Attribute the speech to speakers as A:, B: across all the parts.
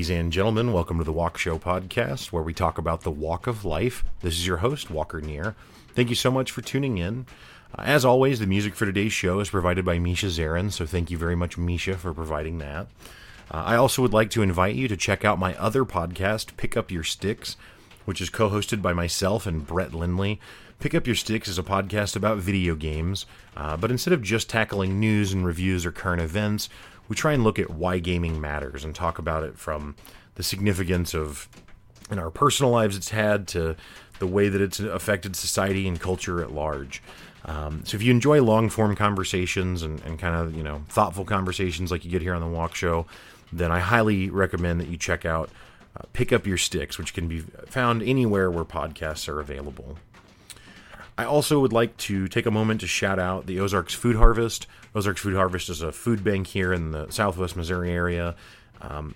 A: Ladies and gentlemen, welcome to the Walk Show podcast, where we talk about the walk of life. This is your host, Walker Neer. Thank you so much for tuning in. Uh, as always, the music for today's show is provided by Misha Zarins, so thank you very much, Misha, for providing that. Uh, I also would like to invite you to check out my other podcast, Pick Up Your Sticks, which is co hosted by myself and Brett Lindley. Pick Up Your Sticks is a podcast about video games, uh, but instead of just tackling news and reviews or current events, we try and look at why gaming matters and talk about it from the significance of in our personal lives it's had to the way that it's affected society and culture at large. Um, so if you enjoy long form conversations and, and kind of you know thoughtful conversations like you get here on the Walk Show, then I highly recommend that you check out uh, Pick Up Your Sticks, which can be found anywhere where podcasts are available. I also would like to take a moment to shout out the Ozarks Food Harvest. Ozarks Food Harvest is a food bank here in the Southwest Missouri area. Um,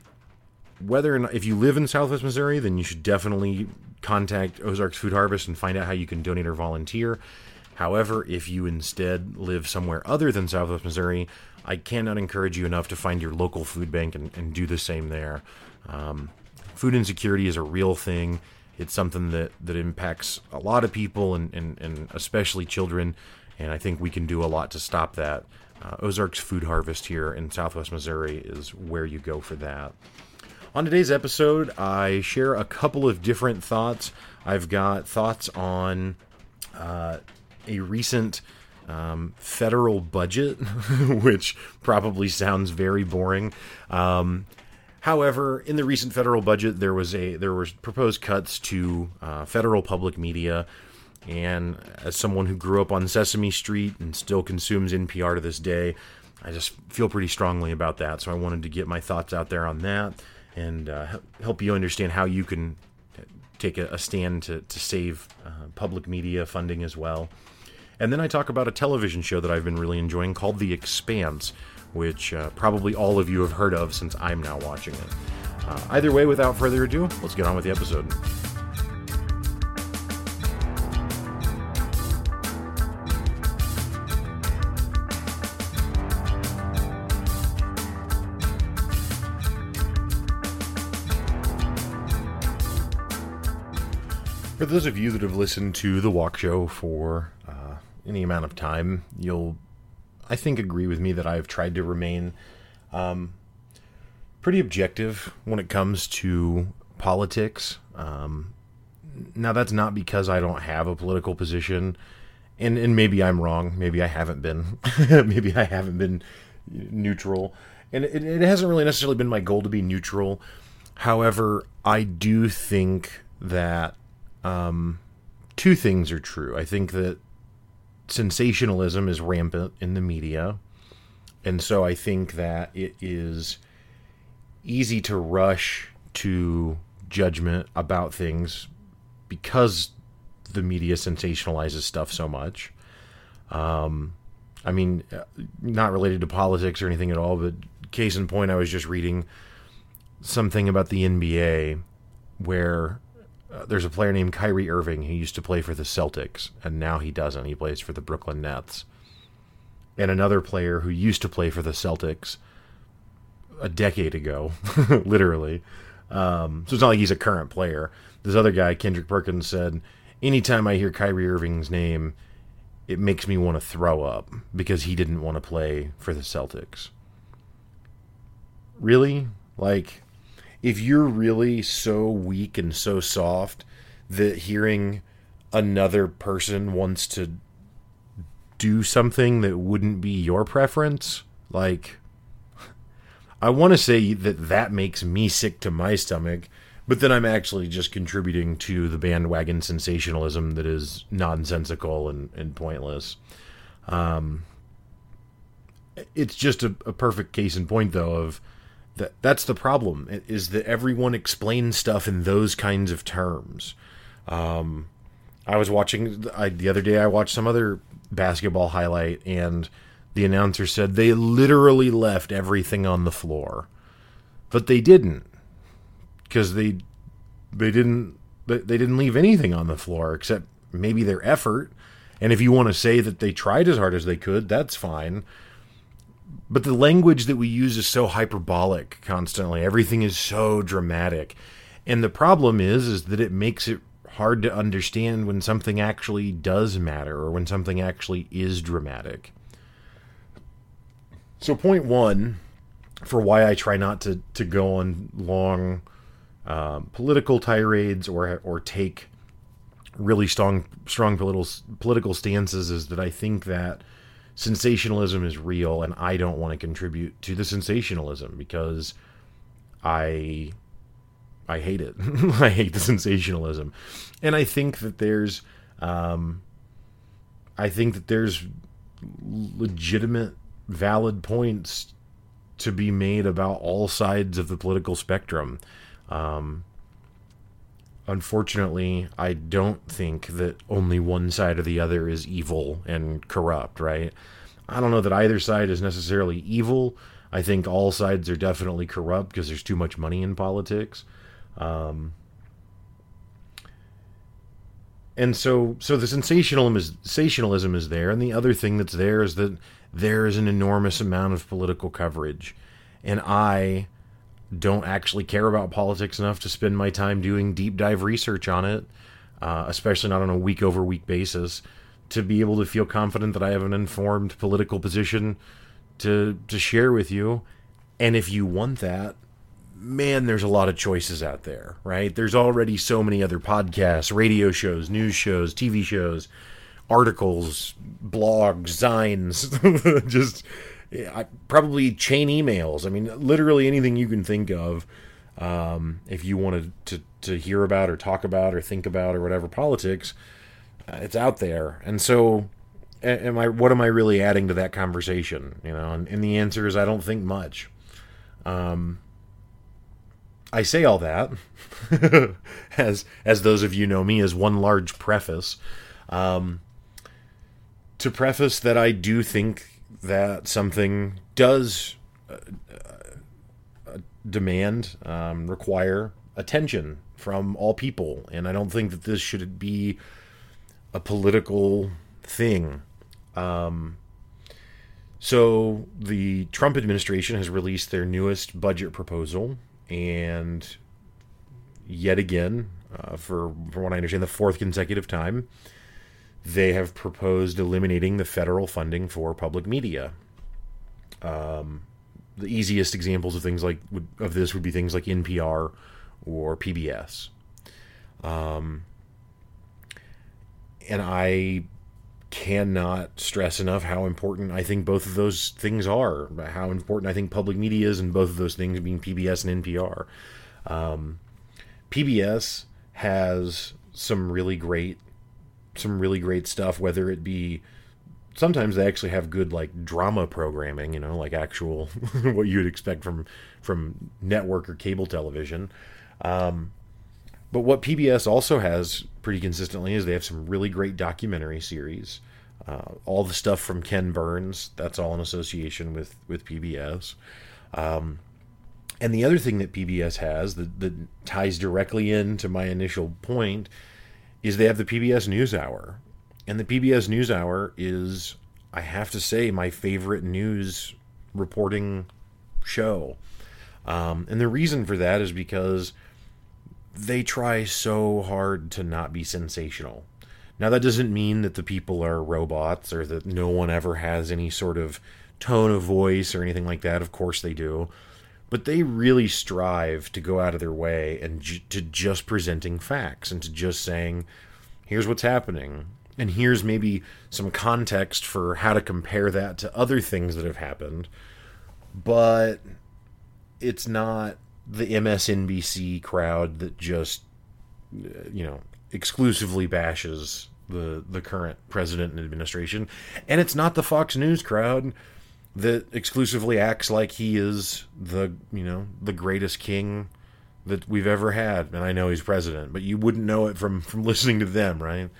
A: whether or not if you live in Southwest Missouri, then you should definitely contact Ozarks Food Harvest and find out how you can donate or volunteer. However, if you instead live somewhere other than Southwest Missouri, I cannot encourage you enough to find your local food bank and, and do the same there. Um, food insecurity is a real thing. It's something that, that impacts a lot of people and, and, and especially children. And I think we can do a lot to stop that. Uh, Ozarks Food Harvest here in Southwest Missouri is where you go for that. On today's episode, I share a couple of different thoughts. I've got thoughts on uh, a recent um, federal budget, which probably sounds very boring. Um, however, in the recent federal budget, there was a there was proposed cuts to uh, federal public media, and as someone who grew up on Sesame Street and still consumes NPR to this day, I just feel pretty strongly about that. So I wanted to get my thoughts out there on that and uh, help you understand how you can take a, a stand to, to save uh, public media funding as well. And then I talk about a television show that I've been really enjoying called The Expanse, which uh, probably all of you have heard of since I'm now watching it. Uh, either way, without further ado, let's get on with the episode. For those of you that have listened to the Walk Show for uh, any amount of time, you'll, I think, agree with me that I've tried to remain um, pretty objective when it comes to politics. Um, now, that's not because I don't have a political position, and and maybe I'm wrong. Maybe I haven't been. maybe I haven't been neutral, and it, it hasn't really necessarily been my goal to be neutral. However, I do think that um, two things are true. I think that sensationalism is rampant in the media. And so I think that it is easy to rush to judgment about things because the media sensationalizes stuff so much. Um, I mean, not related to politics or anything at all, but case in point, I was just reading something about the NBA where uh, there's a player named Kyrie Irving who used to play for the Celtics, and now he doesn't. He plays for the Brooklyn Nets. And another player who used to play for the Celtics a decade ago, literally. Um, so it's not like he's a current player. This other guy, Kendrick Perkins, said, Anytime I hear Kyrie Irving's name, it makes me want to throw up because he didn't want to play for the Celtics. Really? Like, if you're really so weak and so soft that hearing another person wants to do something that wouldn't be your preference, like I want to say that that makes me sick to my stomach, but then I'm actually just contributing to the bandwagon sensationalism that is nonsensical and, and pointless. Um, it's just a, a perfect case in point, though, of that that's the problem is that everyone explains stuff in those kinds of terms. Um, I was watching I, the other day. I watched some other basketball highlight, and the announcer said they literally left everything on the floor, but they didn't because they they didn't they didn't leave anything on the floor except maybe their effort. And if you want to say that they tried as hard as they could, that's fine but the language that we use is so hyperbolic constantly. Everything is so dramatic. And the problem is is that it makes it hard to understand when something actually does matter or when something actually is dramatic. So point 1 for why I try not to to go on long um, political tirades or or take really strong strong political political stances is that I think that sensationalism is real and I don't want to contribute to the sensationalism because I I hate it. I hate the sensationalism. And I think that there's um I think that there's legitimate valid points to be made about all sides of the political spectrum. Um, unfortunately, I don't think that only one side or the other is evil and corrupt, right? I don't know that either side is necessarily evil. I think all sides are definitely corrupt because there's too much money in politics. Um, and so, so the sensationalism is, sensationalism is there, and the other thing that's there is that there is an enormous amount of political coverage, and I don't actually care about politics enough to spend my time doing deep dive research on it, uh, especially not on a week over week basis, to be able to feel confident that I have an informed political position to to share with you. And if you want that, man, there's a lot of choices out there, right? There's already so many other podcasts, radio shows, news shows, TV shows, articles, blogs, zines, just I, probably chain emails. I mean, literally anything you can think of. Um, if you wanted to, to hear about or talk about or think about or whatever politics, uh, it's out there. And so, am I? What am I really adding to that conversation? You know, and, and the answer is I don't think much. Um, I say all that as as those of you know me as one large preface. Um, to preface that I do think that something does uh, uh, demand, um, require attention from all people. And I don't think that this should be a political thing. Um, so the Trump administration has released their newest budget proposal, and yet again, uh, for for what I understand, the fourth consecutive time, they have proposed eliminating the federal funding for public media. Um, the easiest examples of things like of this would be things like NPR or PBS. Um, and I cannot stress enough how important I think both of those things are. How important I think public media is, and both of those things being PBS and NPR. Um, PBS has some really great some really great stuff, whether it be sometimes they actually have good like drama programming, you know, like actual what you'd expect from from network or cable television. Um, but what PBS also has pretty consistently is they have some really great documentary series. Uh, all the stuff from Ken Burns, that's all in association with with PBS. Um, and the other thing that PBS has that, that ties directly into my initial point is they have the PBS NewsHour. And the PBS NewsHour is, I have to say, my favorite news reporting show. Um, and the reason for that is because they try so hard to not be sensational. Now, that doesn't mean that the people are robots or that no one ever has any sort of tone of voice or anything like that. Of course, they do but they really strive to go out of their way and j- to just presenting facts and to just saying here's what's happening and here's maybe some context for how to compare that to other things that have happened. But it's not the MSNBC crowd that just you know exclusively bashes the the current president and administration. And it's not the Fox News crowd that exclusively acts like he is the you know the greatest king that we've ever had. And i know he's president but you wouldn't know it from from listening to them right?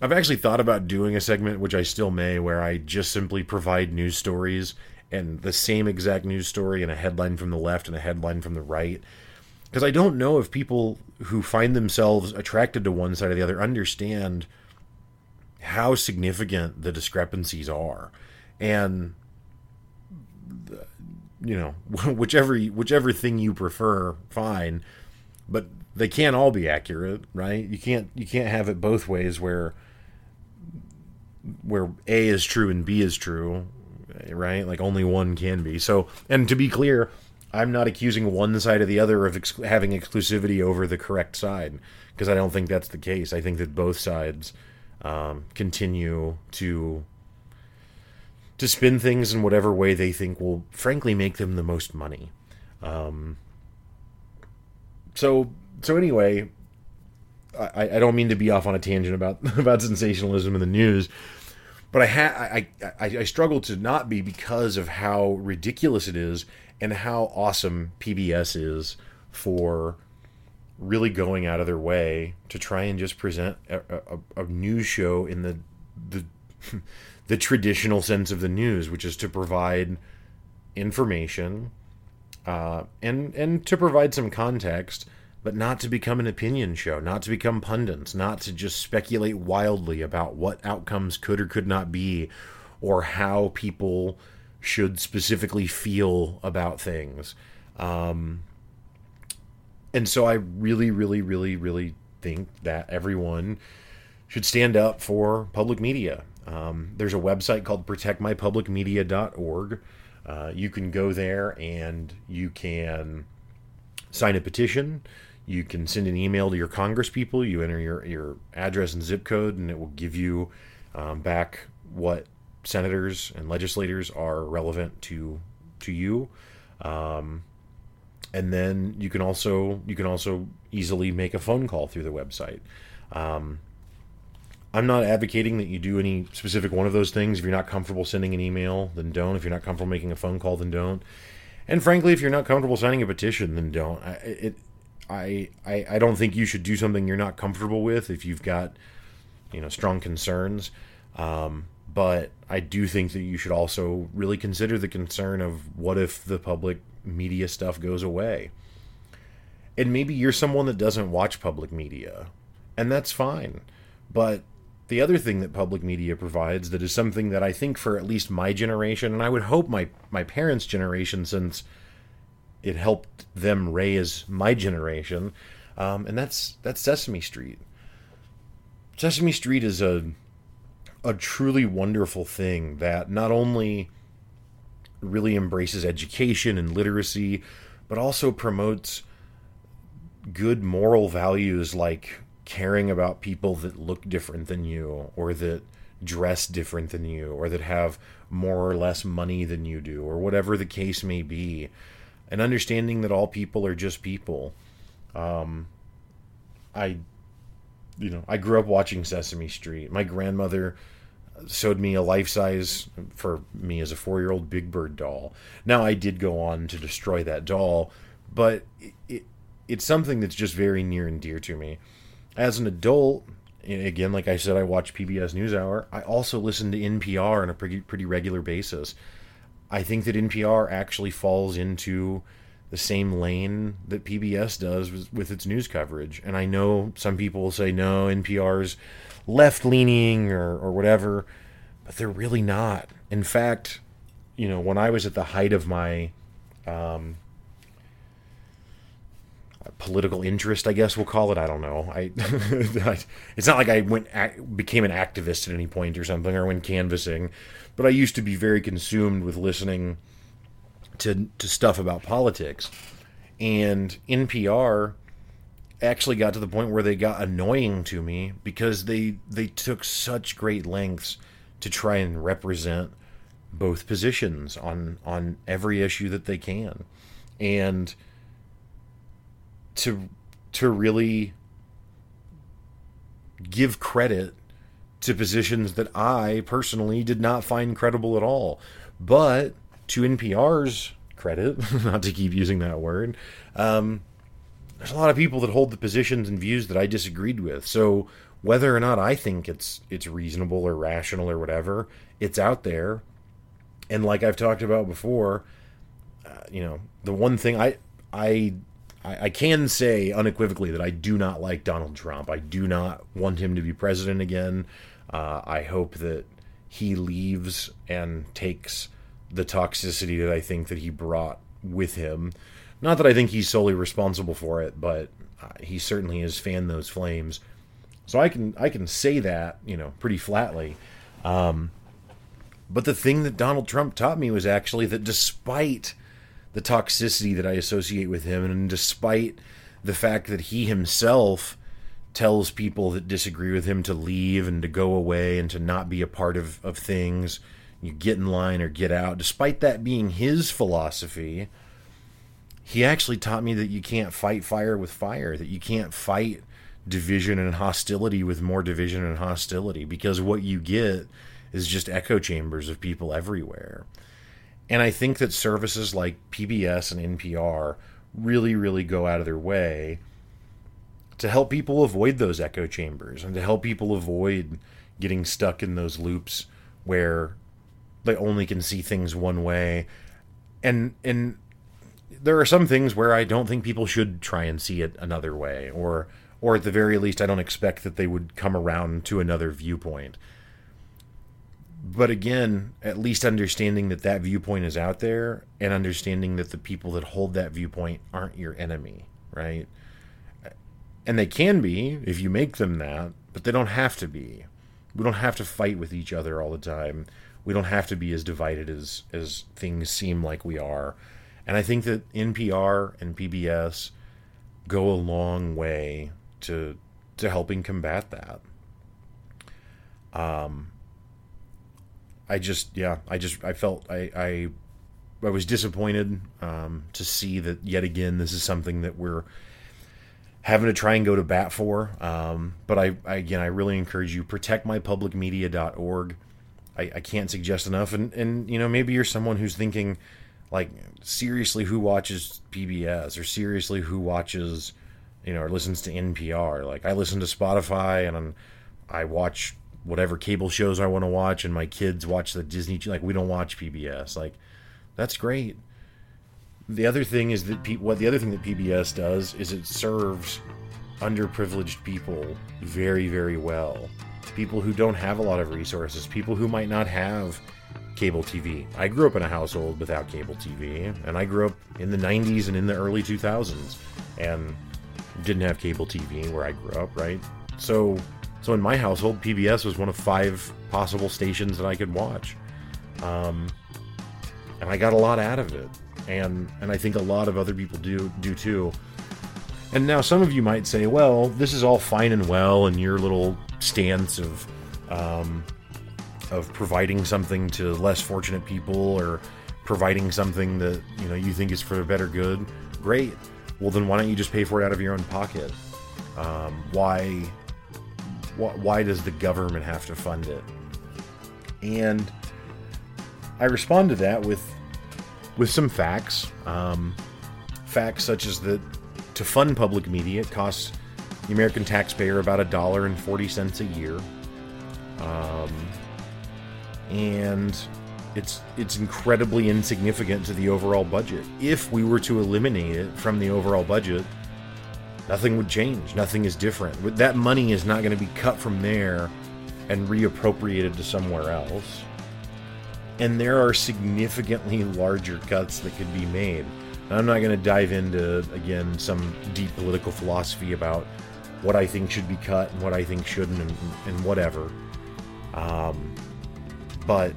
A: I've actually thought about doing a segment which i still may where i just simply provide news stories and the same exact news story and a headline from the left and a headline from the right. Because i don't know if people who find themselves attracted to one side or the other understand how significant the discrepancies are. And you know, whichever whichever thing you prefer, fine. But they can't all be accurate, right? You can't you can't have it both ways where where A is true and B is true, right? Like only one can be. So, and to be clear, I'm not accusing one side or the other of ex- having exclusivity over the correct side because I don't think that's the case. I think that both sides um, continue to to spin things in whatever way they think will, frankly, make them the most money. Um, so, so anyway, I, I don't mean to be off on a tangent about about sensationalism in the news, but I ha- I, I I struggle to not be because of how ridiculous it is and how awesome PBS is for really going out of their way to try and just present a, a, a news show in the the the traditional sense of the news, which is to provide information uh, and and to provide some context, but not to become an opinion show, not to become pundits, not to just speculate wildly about what outcomes could or could not be, or how people should specifically feel about things. Um, and so I really, really, really, really think that everyone should stand up for public media. Um, there's a website called protectmypublicmedia.org. Uh, you can go there and you can sign a petition. You can send an email to your congresspeople. You enter your, your address and zip code, and it will give you um, back what senators and legislators are relevant to to you. Um, and then you can also you can also easily make a phone call through the website. Um, I'm not advocating that you do any specific one of those things. If you're not comfortable sending an email, then don't. If you're not comfortable making a phone call, then don't. And frankly, if you're not comfortable signing a petition, then don't. I, it, I, I, I don't think you should do something you're not comfortable with if you've got, you know, strong concerns. Um, but I do think that you should also really consider the concern of what if the public media stuff goes away. And maybe you're someone that doesn't watch public media, and that's fine. But the other thing that public media provides that is something that I think for at least my generation, and I would hope my, my parents' generation, since it helped them raise my generation, um, and that's that's Sesame Street. Sesame Street is a a truly wonderful thing that not only really embraces education and literacy, but also promotes good moral values like caring about people that look different than you or that dress different than you or that have more or less money than you do or whatever the case may be and understanding that all people are just people um i you know i grew up watching sesame street my grandmother showed me a life size for me as a four year old Big Bird doll. Now I did go on to destroy that doll, but it, it, it's something that's just very near and dear to me. As an adult, again, like I said, I watch PBS NewsHour. I also listen to NPR on a pretty pretty regular basis. I think that NPR actually falls into the same lane that PBS does with, with its news coverage. And I know some people will say no, NPR's left leaning or, or whatever, but they're really not. In fact, you know, when I was at the height of my um, political interest, I guess we'll call it. I don't know. I it's not like I went became an activist at any point or something, or went canvassing, but I used to be very consumed with listening to to stuff about politics, and NPR actually got to the point where they got annoying to me because they they took such great lengths to try and represent both positions on on every issue that they can and to to really give credit to positions that I personally did not find credible at all but to NPR's credit not to keep using that word um, there's a lot of people that hold the positions and views that I disagreed with. So whether or not I think it's it's reasonable or rational or whatever, it's out there. And like I've talked about before, uh, you know, the one thing I I I can say unequivocally that I do not like Donald Trump. I do not want him to be president again. Uh, I hope that he leaves and takes the toxicity that I think that he brought with him. Not that I think he's solely responsible for it, but uh, he certainly has fanned those flames. So I can I can say that you know pretty flatly. Um, but the thing that Donald Trump taught me was actually that despite the toxicity that I associate with him, and despite the fact that he himself tells people that disagree with him to leave and to go away and to not be a part of, of things, you get in line or get out, despite that being his philosophy, he actually taught me that you can't fight fire with fire, that you can't fight division and hostility with more division and hostility, because what you get is just echo chambers of people everywhere. And I think that services like PBS and NPR really, really go out of their way to help people avoid those echo chambers and to help people avoid getting stuck in those loops where they only can see things one way. And and there are some things where I don't think people should try and see it another way or or at the very least I don't expect that they would come around to another viewpoint but again, at least understanding that that viewpoint is out there and understanding that the people that hold that viewpoint aren't your enemy, right? And they can be if you make them that, but they don't have to be. We don't have to fight with each other all the time. We don't have to be as divided as as things seem like we are. And I think that NPR and PBS go a long way to to helping combat that. Um, I just yeah I just I felt I I, I was disappointed um, to see that yet again this is something that we're having to try and go to bat for. Um, but I, I, again I really encourage you protectmypublicmedia.org. I, I can't suggest enough and and you know maybe you're someone who's thinking like seriously who watches PBS or seriously who watches you know or listens to NPR like I listen to Spotify and I'm, I watch whatever cable shows I want to watch, and my kids watch the Disney. Like we don't watch PBS. Like that's great. The other thing is that what the other thing that PBS does is it serves underprivileged people very very well. People who don't have a lot of resources, people who might not have cable TV. I grew up in a household without cable TV, and I grew up in the 90s and in the early 2000s, and didn't have cable TV where I grew up, right? So so in my household, PBS was one of five possible stations that I could watch, um, and I got a lot out of it, and and I think a lot of other people do do too. And now some of you might say, well, this is all fine and well, and your little stance of um, of providing something to less fortunate people or providing something that you know you think is for the better good. Great. Well, then why don't you just pay for it out of your own pocket? Um, why why does the government have to fund it? And I respond to that with with some facts, um, facts such as that to fund public media, it costs the American taxpayer about a dollar and forty cents a year, um, and it's it's incredibly insignificant to the overall budget. If we were to eliminate it from the overall budget, nothing would change. Nothing is different. That money is not going to be cut from there and reappropriated to somewhere else. And there are significantly larger cuts that could be made. I'm not going to dive into, again, some deep political philosophy about what I think should be cut and what I think shouldn't and, and whatever. Um, but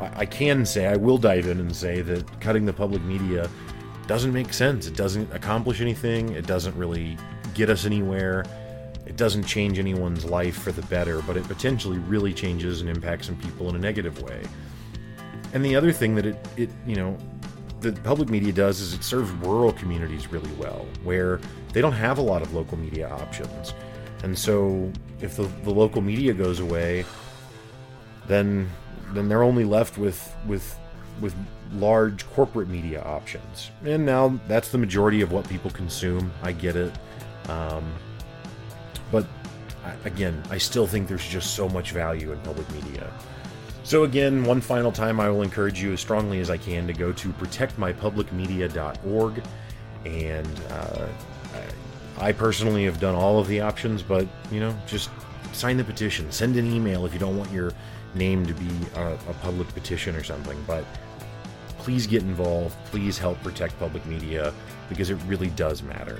A: I can say, I will dive in and say that cutting the public media doesn't make sense. It doesn't accomplish anything. It doesn't really get us anywhere. It doesn't change anyone's life for the better, but it potentially really changes and impacts some people in a negative way. And the other thing that it, it you know, the public media does is it serves rural communities really well, where they don't have a lot of local media options. And so if the, the local media goes away, then then they're only left with with with large corporate media options. And now that's the majority of what people consume. I get it. Um, but again, I still think there's just so much value in public media. So, again, one final time, I will encourage you as strongly as I can to go to protectmypublicmedia.org. And uh, I personally have done all of the options, but, you know, just sign the petition. Send an email if you don't want your name to be a, a public petition or something. But please get involved. Please help protect public media because it really does matter.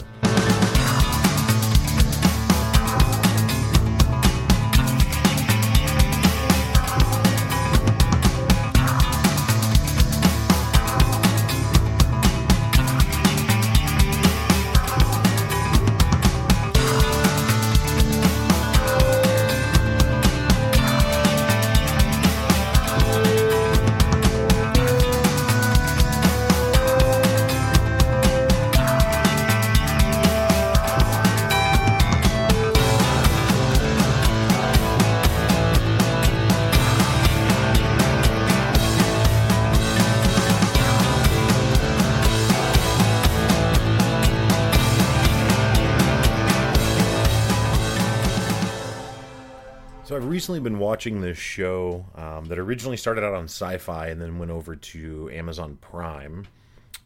A: Been watching this show um, that originally started out on Syfy and then went over to Amazon Prime,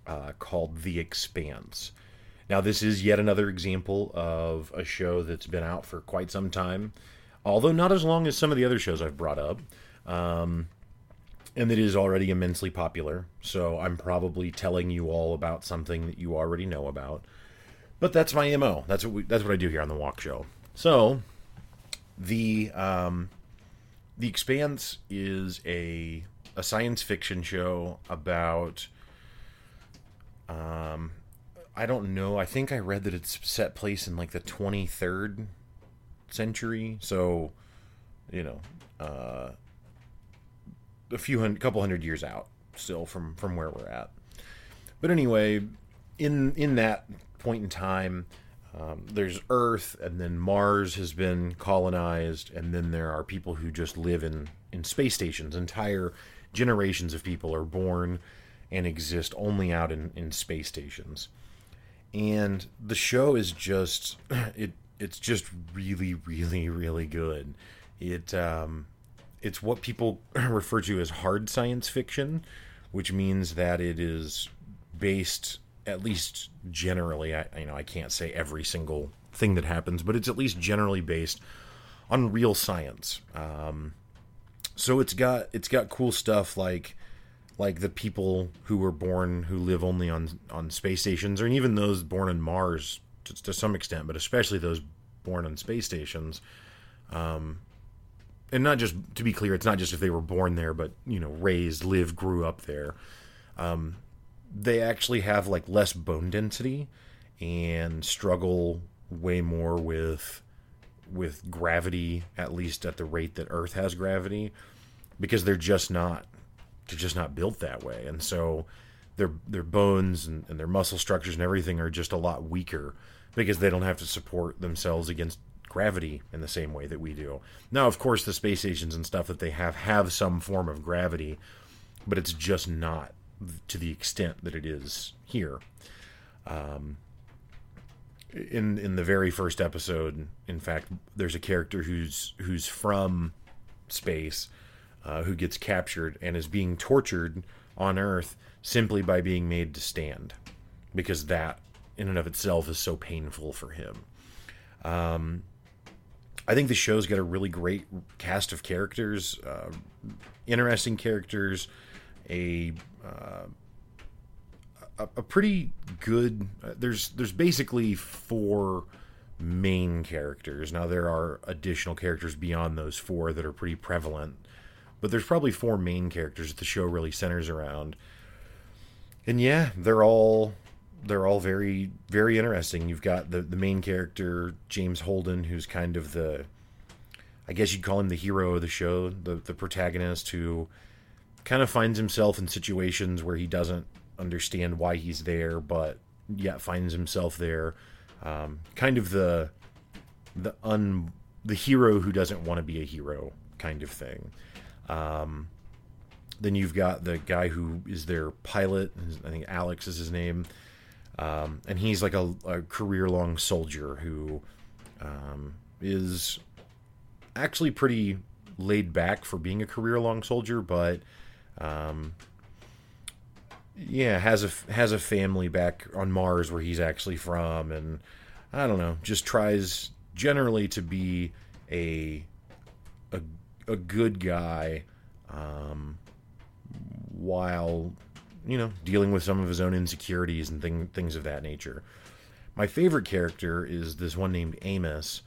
A: uh, called The Expanse. Now this is yet another example of a show that's been out for quite some time, although not as long as some of the other shows I've brought up, um, and it is already immensely popular. So I'm probably telling you all about something that you already know about. But that's my mo. That's what we, that's what I do here on the Walk Show. So the um, the Expanse is a a science fiction show about um I don't know. I think I read that it's set place in like the 23rd century. So, you know, uh a few hundred couple hundred years out still from from where we're at. But anyway, in in that point in time, um, there's Earth, and then Mars has been colonized, and then there are people who just live in, in space stations. Entire generations of people are born and exist only out in, in space stations. And the show is just it it's just really, really, really good. It um, it's what people refer to as hard science fiction, which means that it is based at least generally, I you know I can't say every single thing that happens, but it's at least generally based on real science. Um, so it's got it's got cool stuff like like the people who were born who live only on on space stations, or even those born on Mars to, to some extent, but especially those born on space stations. Um, and not just to be clear, it's not just if they were born there, but you know, raised, lived, grew up there. Um, they actually have like less bone density and struggle way more with with gravity at least at the rate that earth has gravity because they're just not they're just not built that way and so their their bones and, and their muscle structures and everything are just a lot weaker because they don't have to support themselves against gravity in the same way that we do. Now, of course, the space stations and stuff that they have have some form of gravity, but it's just not to the extent that it is here. Um, in in the very first episode, in fact, there's a character who's who's from space uh, who gets captured and is being tortured on Earth simply by being made to stand, because that in and of itself is so painful for him. Um, I think the show's got a really great cast of characters, uh, interesting characters, a a, a, pretty good. Uh, there's there's basically four main characters. Now there are additional characters beyond those four that are pretty prevalent, but there's probably four main characters that the show really centers around. And yeah, they're all they're all very very interesting. You've got the the main character James Holden, who's kind of the I guess you'd call him the hero of the show, the the protagonist who kind of finds himself in situations where he doesn't understand why he's there, but yet finds himself there. Um, kind of the the un the hero who doesn't want to be a hero kind of thing. Um, then you've got the guy who is their pilot. I think Alex is his name, um, and he's like a, a career long soldier who um, is actually pretty laid back for being a career long soldier, but um, yeah, has a has a family back on Mars where he's actually from, and I don't know, just tries generally to be a a, a good guy um, while you know dealing with some of his own insecurities and thing, things of that nature. My favorite character is this one named Amos,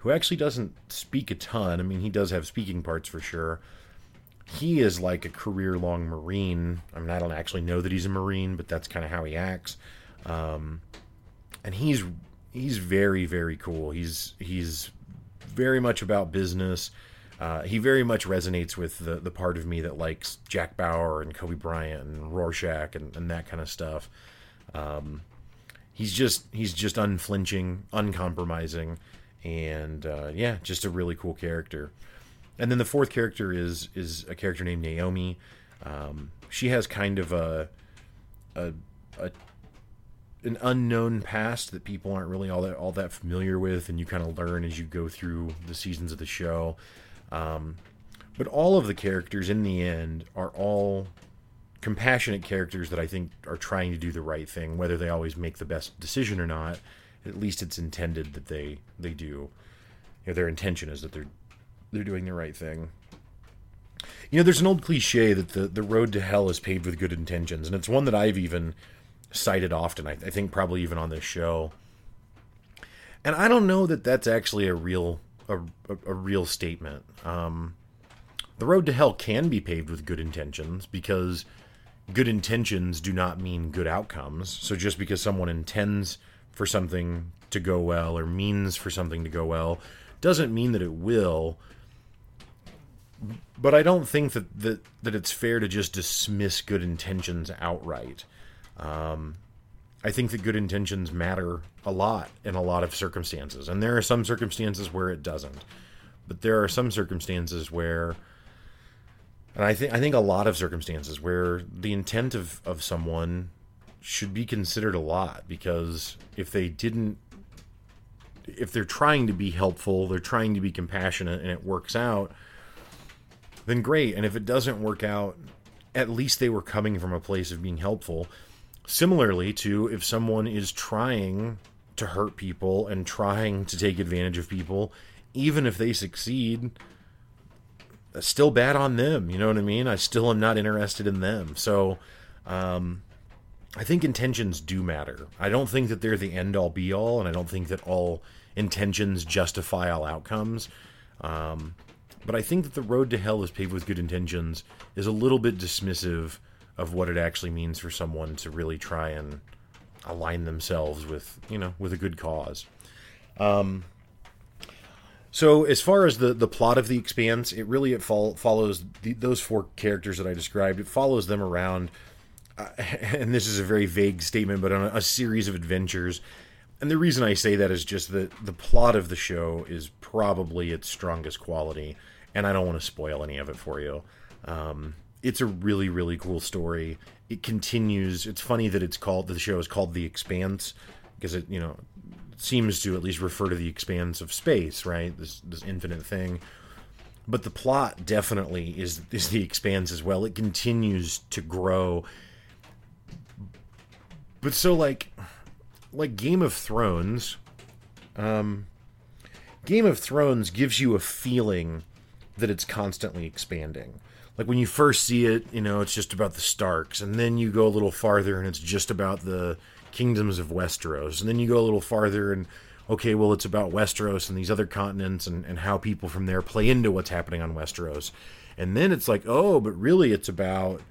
A: who actually doesn't speak a ton. I mean, he does have speaking parts for sure. He is like a career long Marine. I mean, I don't actually know that he's a Marine, but that's kind of how he acts. Um, and he's he's very very cool. He's he's very much about business. Uh, he very much resonates with the the part of me that likes Jack Bauer and Kobe Bryant and Rorschach and, and that kind of stuff. Um, he's just he's just unflinching, uncompromising, and uh, yeah, just a really cool character. And then the fourth character is is a character named Naomi. Um, she has kind of a, a a an unknown past that people aren't really all that all that familiar with, and you kind of learn as you go through the seasons of the show. Um, but all of the characters in the end are all compassionate characters that I think are trying to do the right thing, whether they always make the best decision or not. At least it's intended that they they do. You know, their intention is that they're they're doing the right thing. You know, there's an old cliche that the the road to hell is paved with good intentions, and it's one that I've even cited often. I, I think probably even on this show. And I don't know that that's actually a real a, a, a real statement. Um, the road to hell can be paved with good intentions because good intentions do not mean good outcomes. So just because someone intends for something to go well or means for something to go well doesn't mean that it will. But I don't think that, that, that it's fair to just dismiss good intentions outright. Um, I think that good intentions matter a lot in a lot of circumstances, and there are some circumstances where it doesn't. But there are some circumstances where, and I think I think a lot of circumstances where the intent of of someone should be considered a lot because if they didn't if they're trying to be helpful, they're trying to be compassionate and it works out, then great. And if it doesn't work out, at least they were coming from a place of being helpful. Similarly, to if someone is trying to hurt people and trying to take advantage of people, even if they succeed, that's still bad on them. You know what I mean? I still am not interested in them. So, um, I think intentions do matter. I don't think that they're the end all be all, and I don't think that all intentions justify all outcomes. Um, but I think that the road to hell is paved with good intentions is a little bit dismissive of what it actually means for someone to really try and align themselves with you know with a good cause. Um, so as far as the the plot of the Expanse, it really it fol- follows the, those four characters that I described. It follows them around, uh, and this is a very vague statement, but on a, a series of adventures. And the reason I say that is just that the plot of the show is probably its strongest quality, and I don't want to spoil any of it for you. Um, it's a really really cool story. It continues. It's funny that it's called the show is called The Expanse because it you know seems to at least refer to the expanse of space, right? This this infinite thing. But the plot definitely is is the expanse as well. It continues to grow. But so like like Game of Thrones, um Game of Thrones gives you a feeling that it's constantly expanding like when you first see it, you know, it's just about the Starks, and then you go a little farther and it's just about the kingdoms of Westeros, and then you go a little farther and okay, well, it's about Westeros and these other continents and, and how people from there play into what's happening on Westeros. And then it's like, oh, but really it's about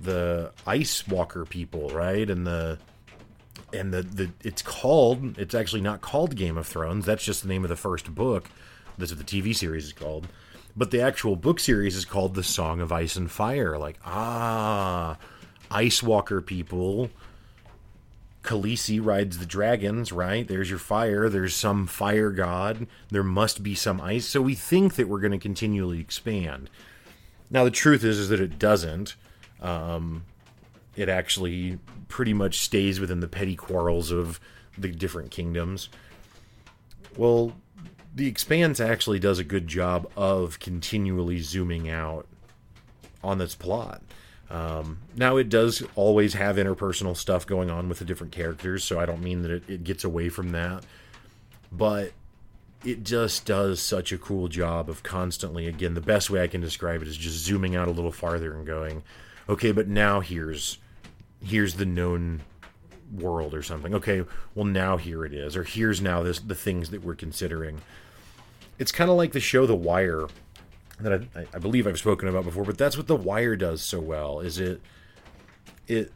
A: the Ice Walker people, right? And the and the, the it's called it's actually not called Game of Thrones. That's just the name of the first book. That's what the TV series is called but the actual book series is called The Song of Ice and Fire. Like, ah, Ice Walker people. Khaleesi rides the dragons, right? There's your fire. There's some fire god. There must be some ice. So we think that we're going to continually expand. Now the truth is, is that it doesn't. Um, it actually pretty much stays within the petty quarrels of the different kingdoms. Well, the Expanse actually does a good job of continually zooming out on this plot. Um, now, it does always have interpersonal stuff going on with the different characters, so I don't mean that it, it gets away from that. But it just does such a cool job of constantly again the best way i can describe it is just zooming out a little farther and going okay but now here's here's the known world or something okay well now here it is or here's now this the things that we're considering it's kind of like the show the wire that I, I believe i've spoken about before but that's what the wire does so well is it it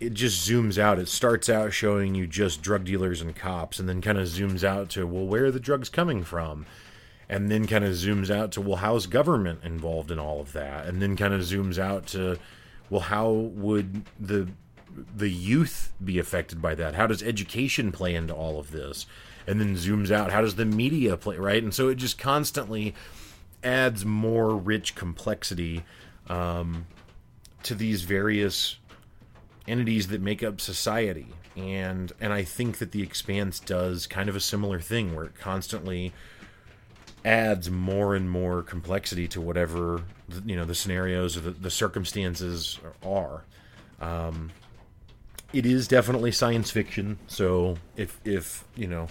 A: it just zooms out. It starts out showing you just drug dealers and cops, and then kind of zooms out to, well, where are the drugs coming from? And then kind of zooms out to, well, how's government involved in all of that? And then kind of zooms out to, well, how would the the youth be affected by that? How does education play into all of this? And then zooms out, how does the media play, right? And so it just constantly adds more rich complexity um, to these various entities that make up society. And and I think that the expanse does kind of a similar thing where it constantly adds more and more complexity to whatever you know the scenarios or the, the circumstances are. Um, it is definitely science fiction. So if if you know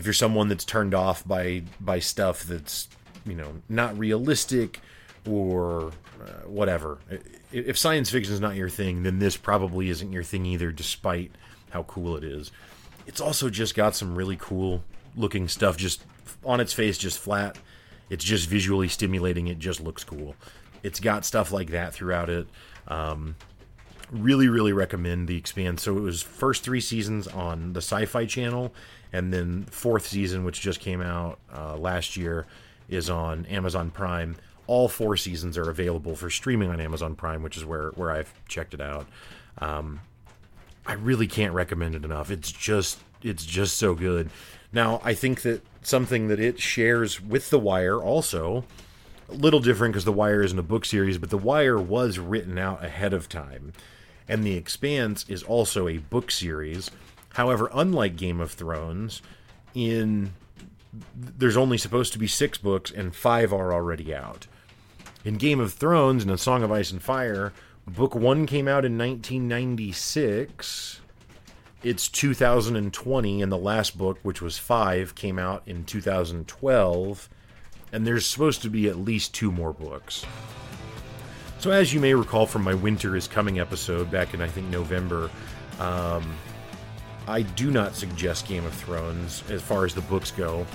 A: if you're someone that's turned off by by stuff that's you know not realistic or uh, whatever. If science fiction is not your thing, then this probably isn't your thing either, despite how cool it is. It's also just got some really cool looking stuff, just on its face, just flat. It's just visually stimulating. It just looks cool. It's got stuff like that throughout it. Um, really, really recommend the Expanse. So it was first three seasons on the Syfy Channel, and then fourth season, which just came out uh, last year, is on Amazon Prime all four seasons are available for streaming on Amazon Prime, which is where where I've checked it out. Um, I really can't recommend it enough. It's just it's just so good. Now, I think that something that it shares with The Wire also a little different because The Wire isn't a book series, but The Wire was written out ahead of time. And The Expanse is also a book series. However, unlike Game of Thrones, in there's only supposed to be 6 books and 5 are already out. In Game of Thrones and A Song of Ice and Fire, book one came out in 1996. It's 2020, and the last book, which was five, came out in 2012. And there's supposed to be at least two more books. So, as you may recall from my Winter is Coming episode back in, I think, November, um, I do not suggest Game of Thrones as far as the books go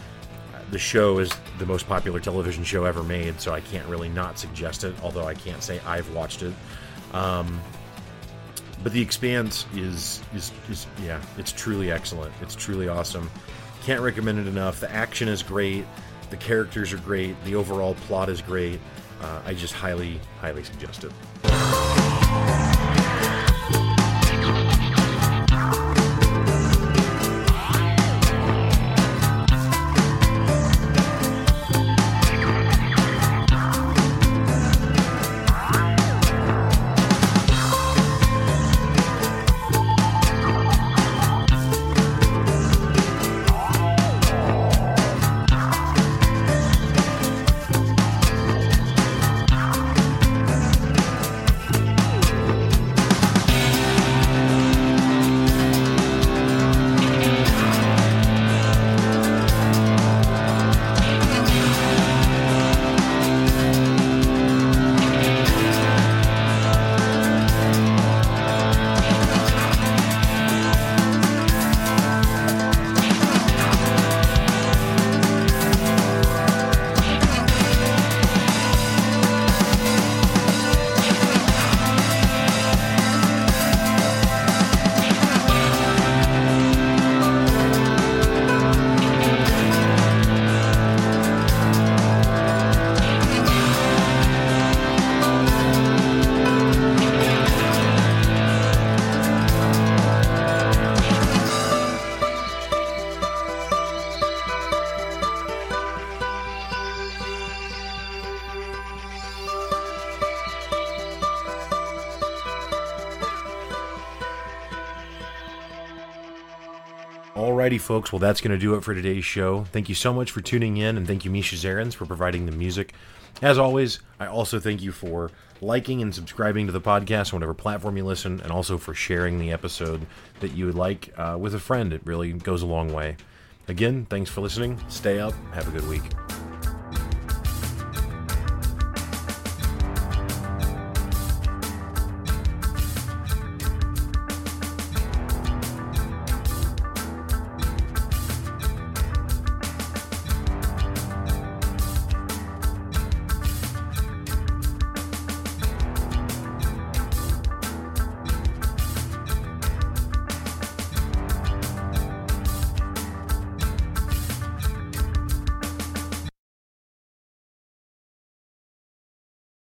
A: the show is the most popular television show ever made, so I can't really not suggest it. Although I can't say I've watched it. Um, but The Expanse is, is is yeah, it's truly excellent. It's truly awesome. Can't recommend it enough. The action is great. The characters are great. The overall plot is great. Uh, I just highly, highly suggest it. Alrighty, folks. Well, that's going to do it for today's show. Thank you so much for tuning in, and thank you, Misha Zarins, for providing the music. As always, I also thank you for liking and subscribing to the podcast on whatever platform you listen, and also for sharing the episode that you would like uh, with a friend. It really goes a long way. Again, thanks for listening. Stay up. Have a good week.